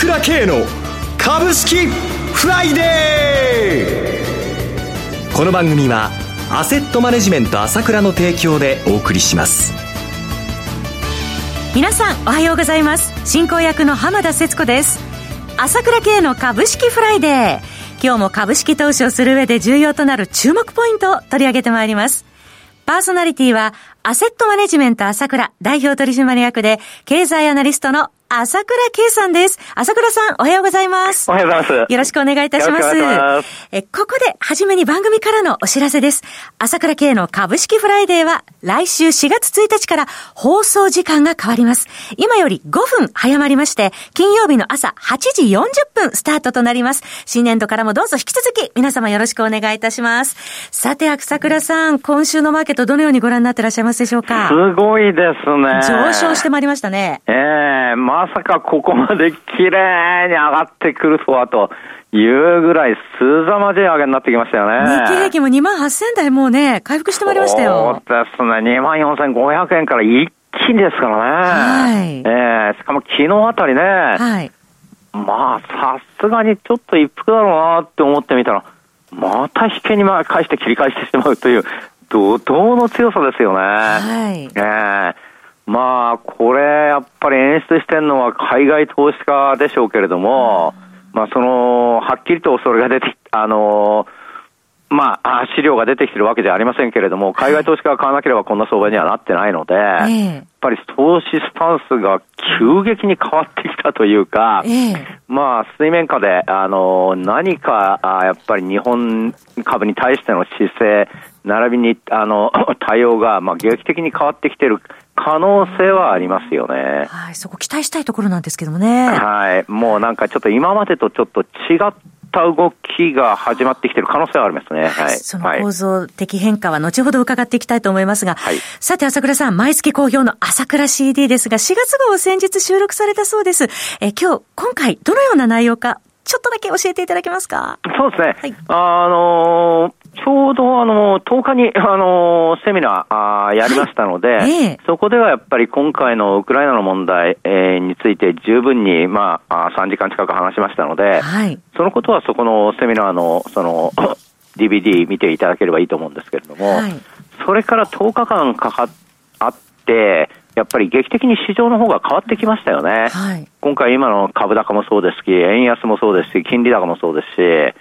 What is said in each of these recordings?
倉慶の株式フライデー。この番組はアセットマネジメント朝倉の提供でお送りします。皆さんおはようございます。進行役の浜田節子です。朝倉慶の株式フライデー。今日も株式投資をする上で重要となる注目ポイントを取り上げてまいります。パーソナリティは、アセットマネジメント朝倉代表取締役で、経済アナリストの朝倉慶さんです。朝倉さん、おはようございます。おはようございます。よろしくお願いいたします。まずえここで、はじめに番組からのお知らせです。朝倉慶の株式フライデーは、来週4月1日から放送時間が変わります。今より5分早まりまして、金曜日の朝8時40分スタートとなります。新年度からもどうぞ引き続き、皆様よろしくお願いいたします。さて、朝倉さん、今週のマーケットどのようにご覧になってらっしゃいますでしょうか？すごいですね。上昇してまいりましたね。ええー、ままさかここまで綺麗に上がってくるとはと。いうぐらい、すざまじい上げになってきましたよね。日経平均も2万8000台もうね、回復してまいりましたよ。そうですね。2万4500円から一気にですからね。はい。ええー、しかも昨日あたりね。はい。まあ、さすがにちょっと一服だろうなって思ってみたら、また引けに返して切り返してしまうという、怒涛の強さですよね。はい。ええーまあ、これ、やっぱり演出してるのは海外投資家でしょうけれども、まあ、その、はっきりとそれが出てあのまあ、資料が出てきてるわけじゃありませんけれども、海外投資家が買わなければこんな相場にはなってないので、やっぱり投資スタンスが急激に変わってきたというか、まあ、水面下で、あの、何か、やっぱり日本株に対しての姿勢、並びに、あの、対応が、まあ、劇的に変わってきてる可能性はありますよね。はい、そこ期待したいところなんですけどもね。はい、もうなんかちょっと今までとちょっと違った動きが始まってきてる可能性はありますね。はい。その構造的変化は後ほど伺っていきたいと思いますが、はい、さて朝倉さん、毎月好評の朝倉 CD ですが、4月号を先日収録されたそうです。え今日、今回、どのような内容か、ちょっとだけ教えていただけますか？そうですね。はい、あのーちょうどあの10日に あのセミナーあやりましたので、は いえ。ー、そこではやっぱり今回のウクライナの問題、えー、について十分に、まあ、3時間近く話しましたので、はい、そのことはそこのセミナーのその DVD 見ていただければいいと思うんですけれども、はい、それから10日間かかあって、やっぱり劇的に市場の方が変わってきましたよね。はい、今回今の株高もそうですし、円安もそうですし、金利高もそうですし、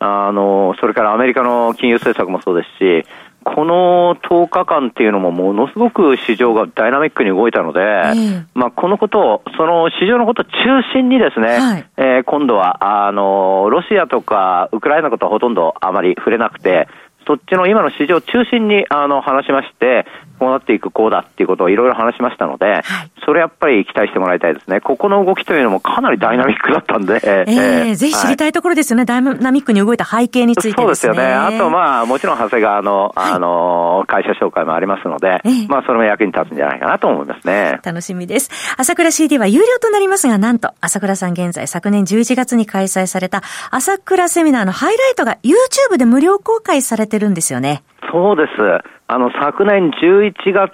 あの、それからアメリカの金融政策もそうですし、この10日間っていうのもものすごく市場がダイナミックに動いたので、えー、まあこのことを、その市場のことを中心にですね、はい、えー、今度は、あの、ロシアとかウクライナのことはほとんどあまり触れなくて、そっちの今の市場中心にあの話しまして、こうなっていく、こうだっていうことをいろいろ話しましたので、はい、それやっぱり期待してもらいたいですね。ここの動きというのもかなりダイナミックだったんで。えー、えー、ぜひ知りたいところですよね、はい、ダイナミックに動いた背景について、ね、そうですよね。あとまあ、もちろん長谷川の、あの、会社紹介もありますので、えー、まあ、それも役に立つんじゃないかなと思いますね。楽しみです。朝倉 CD は有料となりますが、なんと、朝倉さん現在昨年11月に開催された朝倉セミナーのハイライトが YouTube で無料公開されてるんですよね。そうです。あの、昨年11月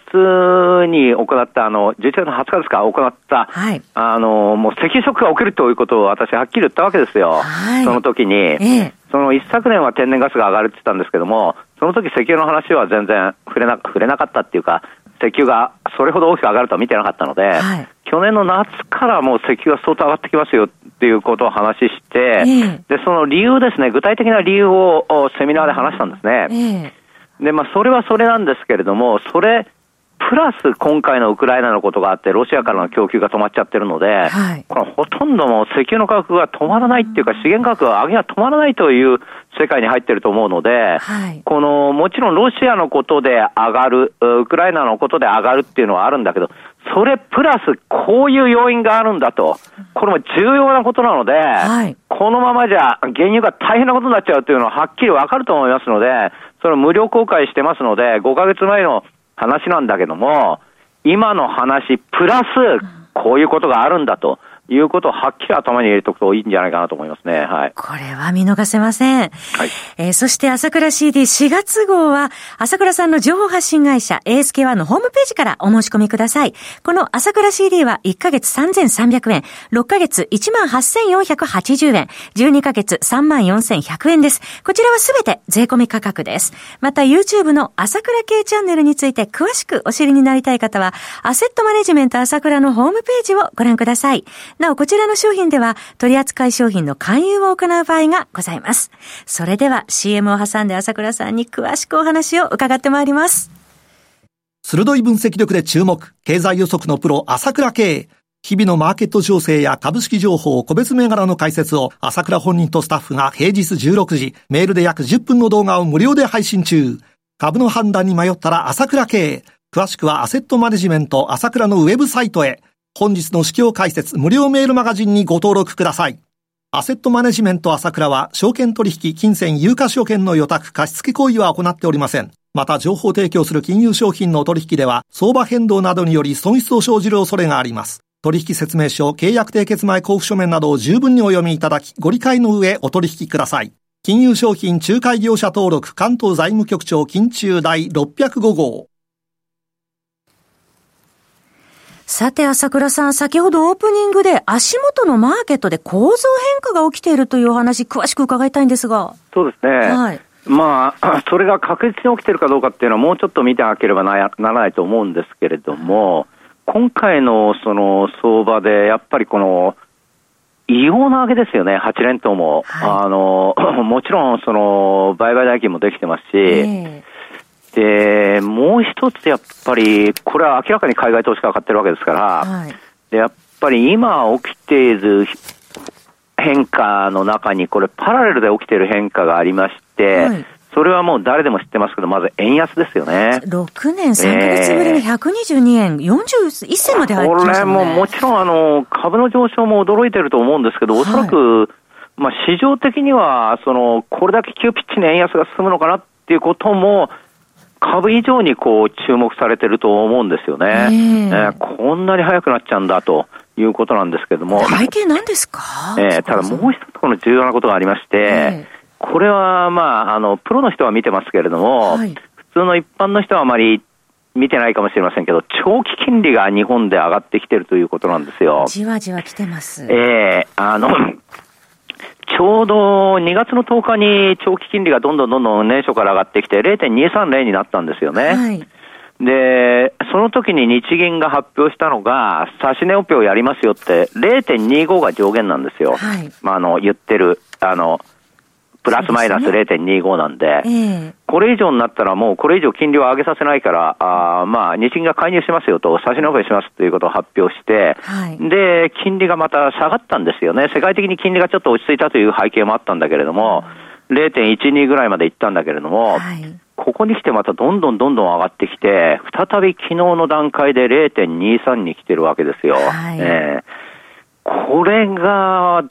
に行った、あの、11月の20日ですか、行った、はい、あの、もう赤ショックが起きるということを私はっきり言ったわけですよ。はい、その時に、ええ、その一昨年は天然ガスが上がるって言ったんですけども、その時石油の話は全然触れな、触れなかったっていうか、石油がそれほど大きく上がるとは見てなかったので、はい、去年の夏からもう石油が相当上がってきますよっていうことを話して、えで、その理由ですね、具体的な理由をセミナーで話したんですね。えで、まあ、それはそれなんですけれども、それ、プラス今回のウクライナのことがあって、ロシアからの供給が止まっちゃってるので、はい、このほとんども石油の価格が止まらないっていうか、資源価格が上げが止まらないという世界に入ってると思うので、はい、この、もちろんロシアのことで上がる、ウクライナのことで上がるっていうのはあるんだけど、それプラスこういう要因があるんだと、これも重要なことなので、はい、このままじゃ原油が大変なことになっちゃうというのははっきりわかると思いますので、それ無料公開してますので、5ヶ月前の話なんだけども、今の話、プラス、こういうことがあるんだと。いうことをはっきり頭に入れておくといいんじゃないかなと思いますね。はい。これは見逃せません。はい。えー、そして朝倉 CD4 月号は、朝倉さんの情報発信会社 ASK1 のホームページからお申し込みください。この朝倉 CD は1ヶ月3300円、6ヶ月18,480円、12ヶ月34,100円です。こちらはすべて税込み価格です。また YouTube の朝倉系チャンネルについて詳しくお知りになりたい方は、アセットマネジメント朝倉のホームページをご覧ください。なお、こちらの商品では、取扱い商品の勧誘を行う場合がございます。それでは、CM を挟んで朝倉さんに詳しくお話を伺ってまいります。鋭い分析力で注目、経済予測のプロ、朝倉慶。日々のマーケット情勢や株式情報、個別銘柄の解説を朝倉本人とスタッフが平日16時、メールで約10分の動画を無料で配信中。株の判断に迷ったら朝倉慶。詳しくはアセットマネジメント朝倉のウェブサイトへ。本日の市況解説無料メールマガジンにご登録ください。アセットマネジメント朝倉は、証券取引、金銭、有価証券の予託、貸付行為は行っておりません。また、情報提供する金融商品の取引では、相場変動などにより損失を生じる恐れがあります。取引説明書、契約締結前交付書面などを十分にお読みいただき、ご理解の上お取引ください。金融商品仲介業者登録関東財務局長金中第605号。さて、朝倉さん、先ほどオープニングで足元のマーケットで構造変化が起きているというお話、詳しく伺いたいんですが。そうですね。はい。まあ、それが確実に起きているかどうかっていうのはもうちょっと見てなければならないと思うんですけれども、今回のその相場でやっぱりこの、異様なわけですよね、8連投も。はい、あの、もちろんその、売買代金もできてますし、えーで、もう一つやっぱり、これは明らかに海外投資家が買ってるわけですから、はい、でやっぱり今起きている変化の中に、これパラレルで起きている変化がありまして、はい、それはもう誰でも知ってますけど、まず円安ですよね。6年3ヶ月ぶりに122円、えー、41銭まで入ってました、ね、これももちろんあの、株の上昇も驚いてると思うんですけど、おそらく、はい、まあ市場的には、その、これだけ急ピッチに円安が進むのかなっていうことも、株以上にこう注目されてると思うんですよね。えー、えー、こんなに早くなっちゃうんだということなんですけども。背景なんですか？えー、ただもう一つこの重要なことがありまして、えー、これはまあ、あの、プロの人は見てますけれども、はい、普通の一般の人はあまり見てないかもしれませんけど、長期金利が日本で上がってきてるということなんですよ。じわじわ来てます。ええー、あの、ちょうど2月の10日に長期金利がどんどんどんどん年初から上がってきて0.230になったんですよね。はい、で、その時に日銀が発表したのが、指し値オペをやりますよって0.25が上限なんですよ。はい、まあ、あの、言ってる、あの、プラスマイナス0.25なんで、でこれ以上になったらもうこれ以上金利を上げさせないから、あまあ、日銀が介入しますよと、差し伸べしますということを発表して、はい、で、金利がまた下がったんですよね。世界的に金利がちょっと落ち着いたという背景もあったんだけれども、0.12ぐらいまでいったんだけれども、はい、ここに来てまたどんどんどんどん上がってきて、再び昨日の段階で0.23に来てるわけですよ。はい、えー、これが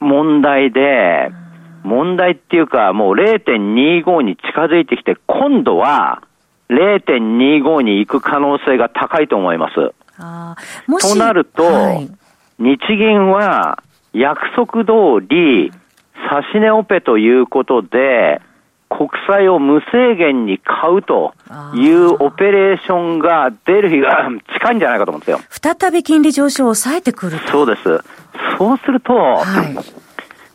問題で、うん問題っていうか、もう0.25に近づいてきて、今度は0.25に行く可能性が高いと思います。となると、はい、日銀は約束通り、指値オペということで、国債を無制限に買うというオペレーションが出る日が 近いんじゃないかと思うんですよ。再び金利上昇を抑えてくるそうです。そうすると、はい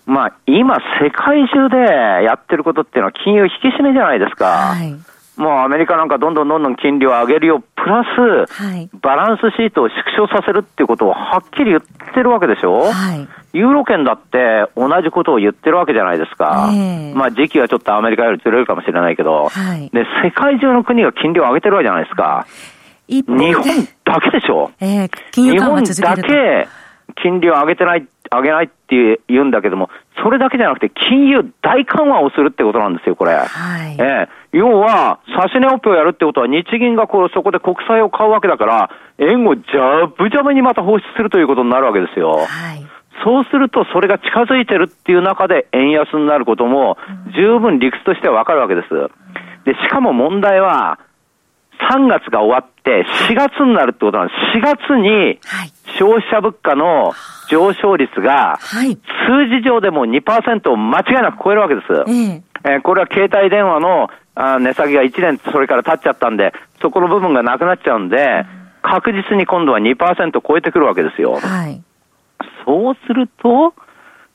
まあ、今、世界中でやってることっていうのは金融引き締めじゃないですか。はい、もうアメリカなんかどんどんどんどん金利を上げるよ、プラス、はい、バランスシートを縮小させるっていうことをはっきり言ってるわけでしょ、はい、ユーロ圏だって同じことを言ってるわけじゃないですか。えー、まあ時期はちょっとアメリカよりずれるかもしれないけど、はい、で、世界中の国が金利を上げてるわけじゃないですか。日本だけでしょ、えー、日本だけ金利を上げてない上げないって言うんだけども、それだけじゃなくて、金融大緩和をするってことなんですよ、これ。はい、えー、要は、指値オペをやるってことは、日銀がこうそこで国債を買うわけだから、円をジャブジャブにまた放出するということになるわけですよ。はいそうすると、それが近づいてるっていう中で円安になることも、十分理屈としてはわかるわけです。で、しかも問題は、3月が終わって4月になるってことなんです。4月に消費者物価の上昇率が、数字上でも2%を間違いなく超えるわけです。えー、これは携帯電話の値下げが1年それから経っちゃったんで、そこの部分がなくなっちゃうんで、確実に今度は2%超えてくるわけですよ。はい、そうすると、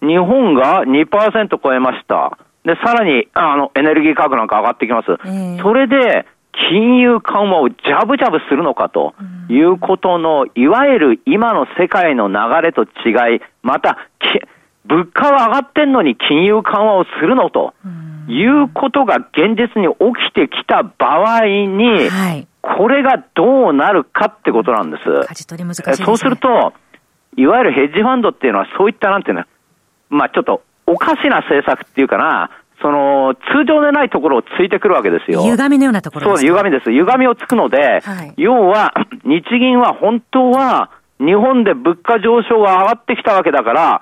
日本が2%超えました。で、さらに、あの、エネルギー価格なんか上がってきます。えー、それで、金融緩和をジャブジャブするのかということの、いわゆる今の世界の流れと違い、また、物価は上がってんのに金融緩和をするのということが現実に起きてきた場合に、これがどうなるかってことなんです。そうすると、いわゆるヘッジファンドっていうのはそういったなんていうの、まあちょっとおかしな政策っていうかな、その、通常でないところをついてくるわけですよ。歪みのようなところそう、歪みです。歪みをつくので、はい、要は、日銀は本当は、日本で物価上昇が上がってきたわけだから、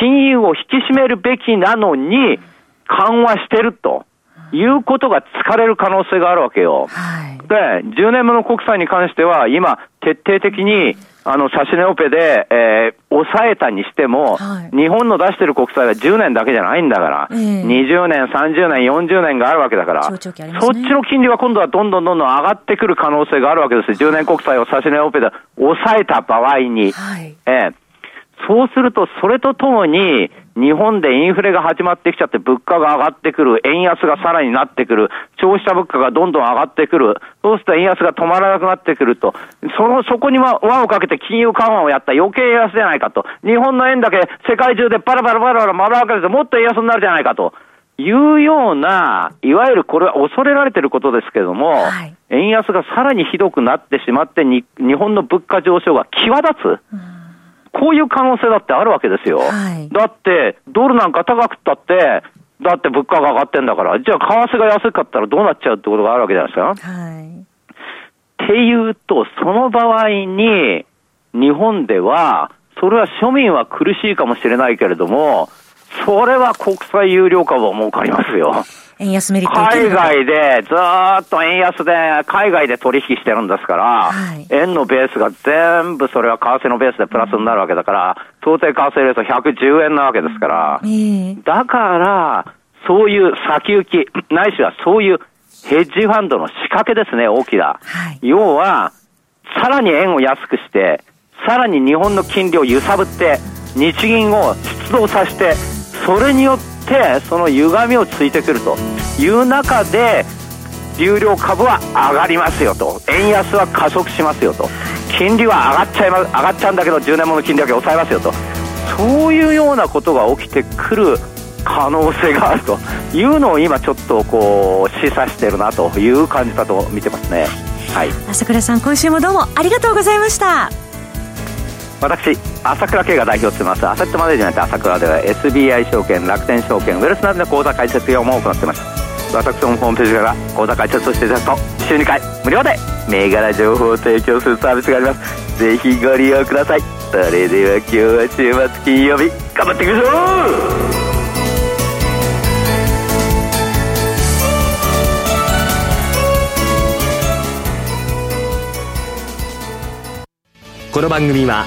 金融を引き締めるべきなのに、緩和してると。いうことが疲れる可能性があるわけよ。はい、で、10年目の国債に関しては、今、徹底的に、あの、指値オペで、えー、抑えたにしても、はい、日本の出してる国債は10年だけじゃないんだから、えー、20年、30年、40年があるわけだから、ね、そっちの金利は今度はどんどんどんどん上がってくる可能性があるわけです。10年国債を指値オペで抑えた場合に。はい、えーそうすると、それとともに、日本でインフレが始まってきちゃって物価が上がってくる、円安がさらになってくる、消費者物価がどんどん上がってくる、そうすると円安が止まらなくなってくると、その、そこに輪をかけて金融緩和をやった余計円安じゃないかと、日本の円だけ世界中でパラパラパラパラ丸わけですもっと円安になるじゃないかと。いうような、いわゆるこれは恐れられていることですけれども、はい、円安がさらにひどくなってしまって日本の物価上昇が際立つ。うんこういう可能性だってあるわけですよ。はい、だって、ドルなんか高くったって、だって物価が上がってんだから、じゃあ為替が安かったらどうなっちゃうってことがあるわけじゃないですか。はい、っていうと、その場合に、日本では、それは庶民は苦しいかもしれないけれども、それは国際有料株は儲かりますよ。円安メリット海外でずっと円安で、海外で取引してるんですから、はい、円のベースが全部それは為替のベースでプラスになるわけだから、想定為替レート110円なわけですから、えー、だから、そういう先行き、ないしはそういうヘッジファンドの仕掛けですね、大きな。はい、要は、さらに円を安くして、さらに日本の金利を揺さぶって、日銀を出動させて、それによってってその歪みをついてくるという中で有料株は上がりますよと円安は加速しますよと金利は上がっちゃいます上がっちゃうんだけど10年もの金利だけ抑えますよとそういうようなことが起きてくる可能性があるというのを今ちょっとこう示唆してるなという感じだと見てますね。はい。朝倉さん今週もどうもありがとうございました。私朝倉慶が代表してます。アセットマネージメント朝倉では SBI 証券楽天証券ウェルスなどの口座開設業も行っています。私どもホームページから口座開設をしていただくと週2回無料で銘柄情報を提供するサービスがあります。ぜひご利用ください。それでは今日は週末金曜日頑張っていきましょう!この番組は